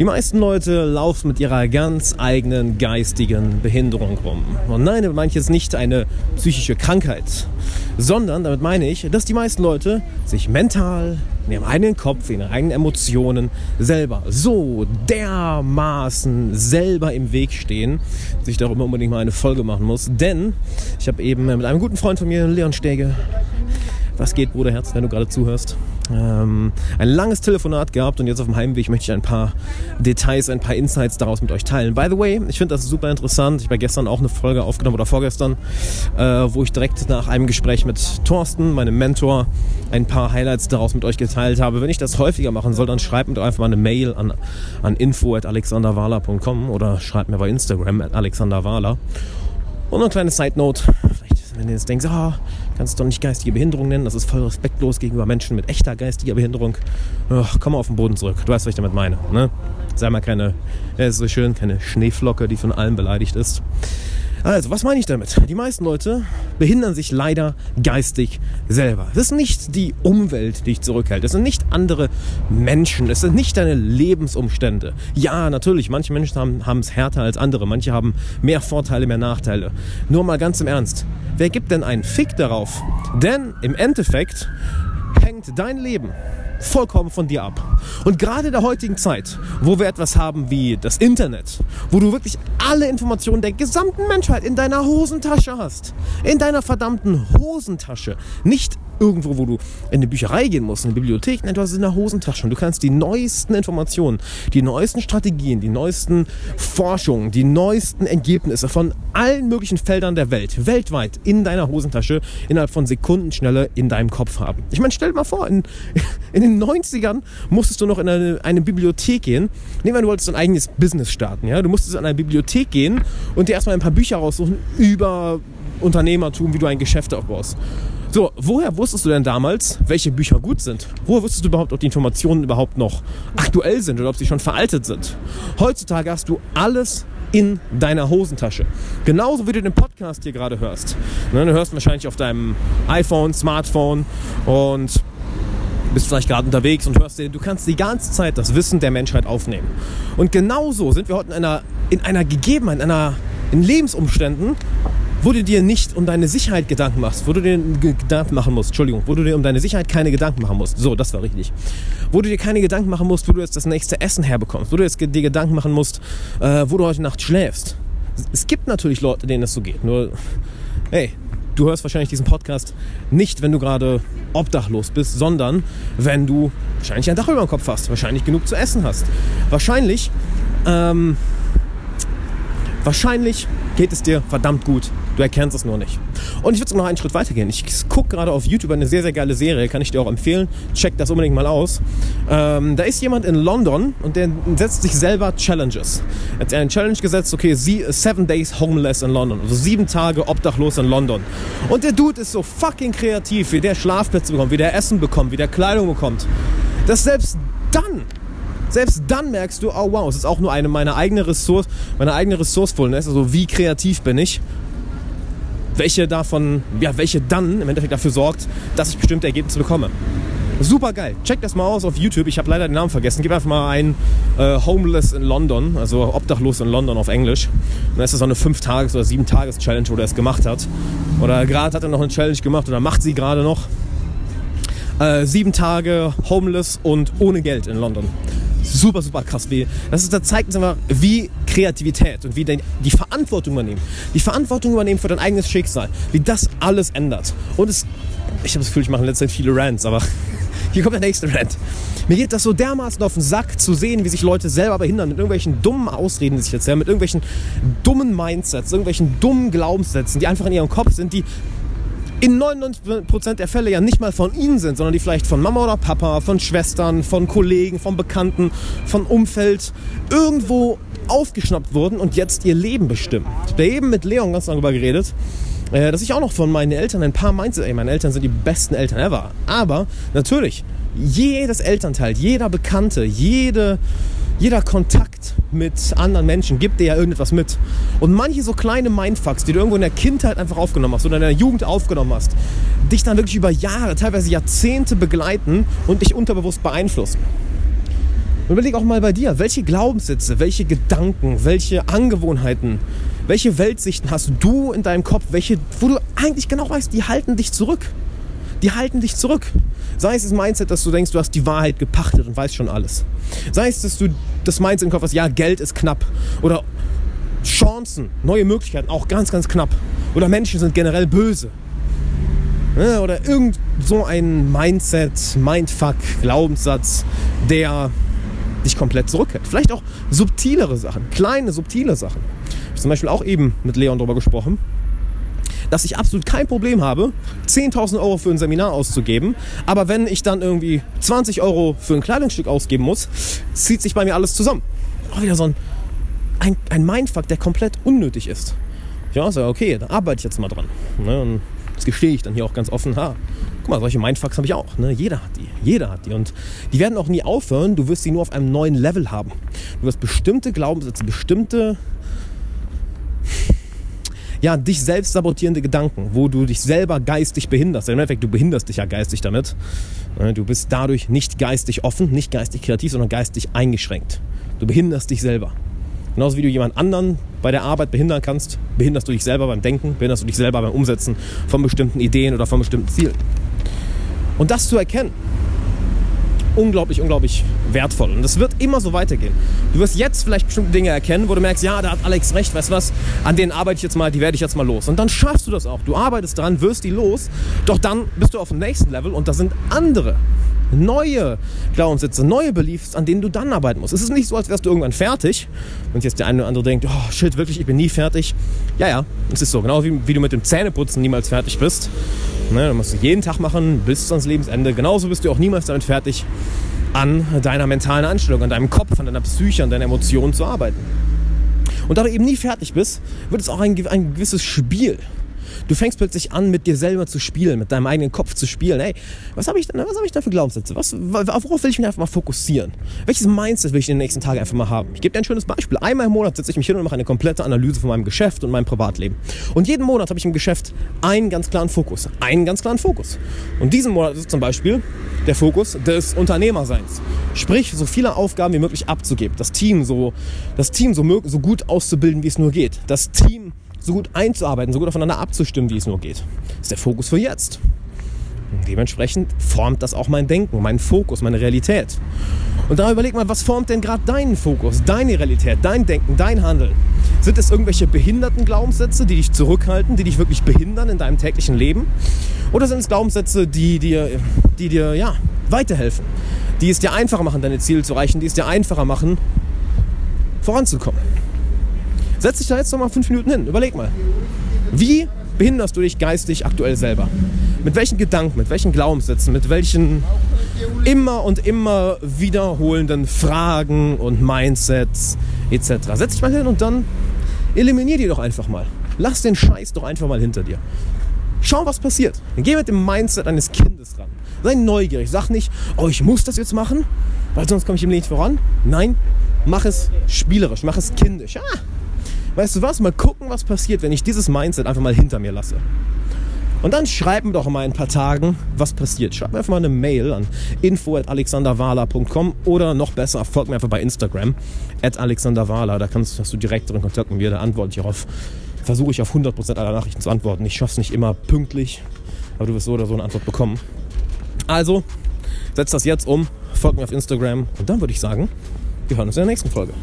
Die meisten Leute laufen mit ihrer ganz eigenen geistigen Behinderung rum. Und nein, damit meine ich jetzt nicht eine psychische Krankheit, sondern damit meine ich, dass die meisten Leute sich mental, in ihrem eigenen Kopf, in ihren eigenen Emotionen selber so dermaßen selber im Weg stehen, dass ich darüber unbedingt mal eine Folge machen muss. Denn ich habe eben mit einem guten Freund von mir, Leon Stege, was geht, Bruderherz, wenn du gerade zuhörst? Ähm, ein langes Telefonat gehabt und jetzt auf dem Heimweg möchte ich ein paar Details, ein paar Insights daraus mit euch teilen. By the way, ich finde das super interessant. Ich habe gestern auch eine Folge aufgenommen oder vorgestern, äh, wo ich direkt nach einem Gespräch mit Thorsten, meinem Mentor, ein paar Highlights daraus mit euch geteilt habe. Wenn ich das häufiger machen soll, dann schreibt mir doch einfach mal eine Mail an, an info.alexanderwala.com oder schreibt mir bei Instagram at alexanderwala. Und eine kleine Side Note, wenn ihr jetzt denkt, ah, kannst du doch nicht geistige Behinderung nennen, das ist voll respektlos gegenüber Menschen mit echter geistiger Behinderung. Ach, komm mal auf den Boden zurück, du weißt, was ich damit meine. Ne? Sei mal keine, ja, ist so schön, keine Schneeflocke, die von allen beleidigt ist. Also, was meine ich damit? Die meisten Leute behindern sich leider geistig selber. Es ist nicht die Umwelt, die dich zurückhält. Es sind nicht andere Menschen. Es sind nicht deine Lebensumstände. Ja, natürlich, manche Menschen haben, haben es härter als andere. Manche haben mehr Vorteile, mehr Nachteile. Nur mal ganz im Ernst. Wer gibt denn einen Fick darauf? Denn im Endeffekt hängt dein Leben vollkommen von dir ab. Und gerade in der heutigen Zeit, wo wir etwas haben wie das Internet, wo du wirklich alle Informationen der gesamten Menschheit in deiner Hosentasche hast, in deiner verdammten Hosentasche, nicht irgendwo, wo du in eine Bücherei gehen musst, in eine Bibliothek, nein, du hast es in der Hosentasche und du kannst die neuesten Informationen, die neuesten Strategien, die neuesten Forschungen, die neuesten Ergebnisse von allen möglichen Feldern der Welt, weltweit in deiner Hosentasche innerhalb von Sekundenschnelle in deinem Kopf haben. Ich meine, stell dir mal vor, in, in den 90ern musstest du noch in eine, eine Bibliothek gehen. Nehmen wir, du wolltest ein eigenes Business starten, ja? Du musstest in eine Bibliothek gehen und dir erstmal ein paar Bücher raussuchen über Unternehmertum, wie du ein Geschäft aufbaust. So, woher wusstest du denn damals, welche Bücher gut sind? Woher wusstest du überhaupt, ob die Informationen überhaupt noch aktuell sind oder ob sie schon veraltet sind? Heutzutage hast du alles in deiner Hosentasche. Genauso wie du den Podcast hier gerade hörst. Ne, du hörst wahrscheinlich auf deinem iPhone, Smartphone und bist vielleicht gerade unterwegs und hörst dir, du kannst die ganze Zeit das Wissen der Menschheit aufnehmen. Und genauso sind wir heute in einer, in einer Gegebenheit, in, einer, in Lebensumständen, wo du dir nicht um deine Sicherheit Gedanken machst, wo du dir Gedanken machen musst, Entschuldigung, wo du dir um deine Sicherheit keine Gedanken machen musst. So, das war richtig. Wo du dir keine Gedanken machen musst, wo du jetzt das nächste Essen herbekommst, wo du jetzt dir Gedanken machen musst, äh, wo du heute Nacht schläfst. Es gibt natürlich Leute, denen es so geht. Nur, hey, du hörst wahrscheinlich diesen Podcast nicht, wenn du gerade obdachlos bist, sondern wenn du wahrscheinlich ein Dach über dem Kopf hast, wahrscheinlich genug zu essen hast. Wahrscheinlich, ähm, wahrscheinlich geht es dir verdammt gut. Du erkennst es nur nicht. Und ich würde noch einen Schritt weiter gehen. Ich gucke gerade auf YouTube eine sehr, sehr geile Serie, kann ich dir auch empfehlen. Check das unbedingt mal aus. Ähm, da ist jemand in London und der setzt sich selber Challenges. Er hat eine Challenge gesetzt, okay, seven days homeless in London. Also sieben Tage obdachlos in London. Und der Dude ist so fucking kreativ, wie der Schlafplätze bekommt, wie der Essen bekommt, wie der Kleidung bekommt. Dass selbst dann selbst dann merkst du, oh wow, es ist auch nur eine meiner eigene Ressource, meine eigene Resourcefulness, also wie kreativ bin ich, welche davon, ja, welche dann im Endeffekt dafür sorgt, dass ich bestimmte Ergebnisse bekomme. Super geil. Check das mal aus auf YouTube. Ich habe leider den Namen vergessen. Gib einfach mal ein äh, Homeless in London, also obdachlos in London auf Englisch. Und dann ist das so eine 5-Tages- oder 7-Tages-Challenge, wo er es gemacht hat. Oder gerade hat er noch eine Challenge gemacht oder macht sie gerade noch. Äh, sieben Tage homeless und ohne Geld in London super, super krass. Wie, das ist, da zeigt einfach, wie Kreativität und wie die, die Verantwortung übernehmen, die Verantwortung übernehmen für dein eigenes Schicksal, wie das alles ändert. Und es, ich habe das Gefühl, ich mache in letzter Zeit viele Rants, aber hier kommt der nächste Rant. Mir geht das so dermaßen auf den Sack zu sehen, wie sich Leute selber behindern mit irgendwelchen dummen Ausreden, die sich erzählen, mit irgendwelchen dummen Mindsets, irgendwelchen dummen Glaubenssätzen, die einfach in ihrem Kopf sind, die in 99% der Fälle ja nicht mal von ihnen sind, sondern die vielleicht von Mama oder Papa, von Schwestern, von Kollegen, von Bekannten, von Umfeld irgendwo aufgeschnappt wurden und jetzt ihr Leben bestimmen. Ich habe eben mit Leon ganz darüber geredet, äh, dass ich auch noch von meinen Eltern ein paar meinte, ey, meine Eltern sind die besten Eltern ever. Aber natürlich, jedes Elternteil, jeder Bekannte, jede jeder Kontakt mit anderen Menschen gibt dir ja irgendetwas mit. Und manche so kleine Mindfucks, die du irgendwo in der Kindheit einfach aufgenommen hast oder in der Jugend aufgenommen hast, dich dann wirklich über Jahre, teilweise Jahrzehnte begleiten und dich unterbewusst beeinflussen. Und überleg auch mal bei dir, welche Glaubenssätze, welche Gedanken, welche Angewohnheiten, welche Weltsichten hast du in deinem Kopf, welche, wo du eigentlich genau weißt, die halten dich zurück. Die halten dich zurück. Sei es das Mindset, dass du denkst, du hast die Wahrheit gepachtet und weißt schon alles. Sei es, dass du das Mindset im Kopf hast, ja, Geld ist knapp. Oder Chancen, neue Möglichkeiten, auch ganz, ganz knapp. Oder Menschen sind generell böse. Oder irgend so ein Mindset, Mindfuck, Glaubenssatz, der dich komplett zurückhält. Vielleicht auch subtilere Sachen, kleine, subtile Sachen. Ich habe zum Beispiel auch eben mit Leon darüber gesprochen, dass ich absolut kein Problem habe, 10.000 Euro für ein Seminar auszugeben. Aber wenn ich dann irgendwie 20 Euro für ein Kleidungsstück ausgeben muss, zieht sich bei mir alles zusammen. Auch wieder so ein, ein, ein Mindfuck, der komplett unnötig ist. Ja, so, okay, da arbeite ich jetzt mal dran. Ne, und das gestehe ich dann hier auch ganz offen. Ha, guck mal, solche Mindfucks habe ich auch. Ne? Jeder hat die. Jeder hat die. Und die werden auch nie aufhören. Du wirst sie nur auf einem neuen Level haben. Du wirst bestimmte Glaubenssätze, bestimmte ja, dich selbst sabotierende Gedanken, wo du dich selber geistig behinderst. Im Endeffekt, du behinderst dich ja geistig damit. Du bist dadurch nicht geistig offen, nicht geistig kreativ, sondern geistig eingeschränkt. Du behinderst dich selber. Genauso wie du jemand anderen bei der Arbeit behindern kannst, behinderst du dich selber beim Denken, behinderst du dich selber beim Umsetzen von bestimmten Ideen oder von bestimmten Zielen. Und das zu erkennen, unglaublich, unglaublich wertvoll. Und das wird immer so weitergehen. Du wirst jetzt vielleicht bestimmte Dinge erkennen, wo du merkst, ja, da hat Alex recht, weißt du was, an denen arbeite ich jetzt mal, die werde ich jetzt mal los. Und dann schaffst du das auch. Du arbeitest dran, wirst die los, doch dann bist du auf dem nächsten Level und da sind andere neue Glaubenssätze, neue Beliefs, an denen du dann arbeiten musst. Es ist nicht so, als wärst du irgendwann fertig. Und jetzt der eine oder andere denkt, oh shit, wirklich, ich bin nie fertig. Ja, ja, es ist so. Genau wie, wie du mit dem Zähneputzen niemals fertig bist. Ne, du musst du jeden Tag machen bis ans Lebensende. Genauso bist du auch niemals damit fertig, an deiner mentalen Einstellung, an deinem Kopf, an deiner Psyche, an deinen Emotionen zu arbeiten. Und da du eben nie fertig bist, wird es auch ein, ein gewisses Spiel. Du fängst plötzlich an, mit dir selber zu spielen, mit deinem eigenen Kopf zu spielen. Hey, was habe ich denn, habe ich da für Glaubenssätze? Was, worauf will ich mich einfach mal fokussieren? Welches Mindset will ich in den nächsten Tagen einfach mal haben? Ich gebe dir ein schönes Beispiel. Einmal im Monat setze ich mich hin und mache eine komplette Analyse von meinem Geschäft und meinem Privatleben. Und jeden Monat habe ich im Geschäft einen ganz klaren Fokus. Einen ganz klaren Fokus. Und diesen Monat ist zum Beispiel der Fokus des Unternehmerseins. Sprich, so viele Aufgaben wie möglich abzugeben. Das Team so, das Team so, so gut auszubilden, wie es nur geht. Das Team so gut einzuarbeiten, so gut aufeinander abzustimmen, wie es nur geht. Das ist der Fokus für jetzt. Und dementsprechend formt das auch mein Denken, meinen Fokus, meine Realität. Und da überleg mal, was formt denn gerade deinen Fokus, deine Realität, dein Denken, dein Handeln? Sind es irgendwelche behinderten Glaubenssätze, die dich zurückhalten, die dich wirklich behindern in deinem täglichen Leben? Oder sind es Glaubenssätze, die dir, die dir ja, weiterhelfen, die es dir einfacher machen, deine Ziele zu erreichen, die es dir einfacher machen, voranzukommen? Setz dich da jetzt noch mal fünf Minuten hin. Überleg mal. Wie behinderst du dich geistig aktuell selber? Mit welchen Gedanken, mit welchen Glaubenssätzen, mit welchen immer und immer wiederholenden Fragen und Mindsets etc. Setz dich mal hin und dann eliminier die doch einfach mal. Lass den Scheiß doch einfach mal hinter dir. Schau, was passiert. Geh mit dem Mindset eines Kindes ran. Sei neugierig. Sag nicht, oh, ich muss das jetzt machen, weil sonst komme ich im Leben nicht voran. Nein, mach es spielerisch, mach es kindisch. Ah, weißt du was, mal gucken, was passiert, wenn ich dieses Mindset einfach mal hinter mir lasse. Und dann schreib mir doch mal in ein paar Tagen, was passiert. Schreib mir einfach mal eine Mail an info.alexanderwala.com oder noch besser, folg mir einfach bei Instagram, at alexanderwala. Da kannst, hast du direkteren Kontakt mit mir, da antworte ich darauf. Versuche ich auf 100% aller Nachrichten zu antworten. Ich schaffe es nicht immer pünktlich, aber du wirst so oder so eine Antwort bekommen. Also, setz das jetzt um, folg mir auf Instagram und dann würde ich sagen, wir hören uns in der nächsten Folge.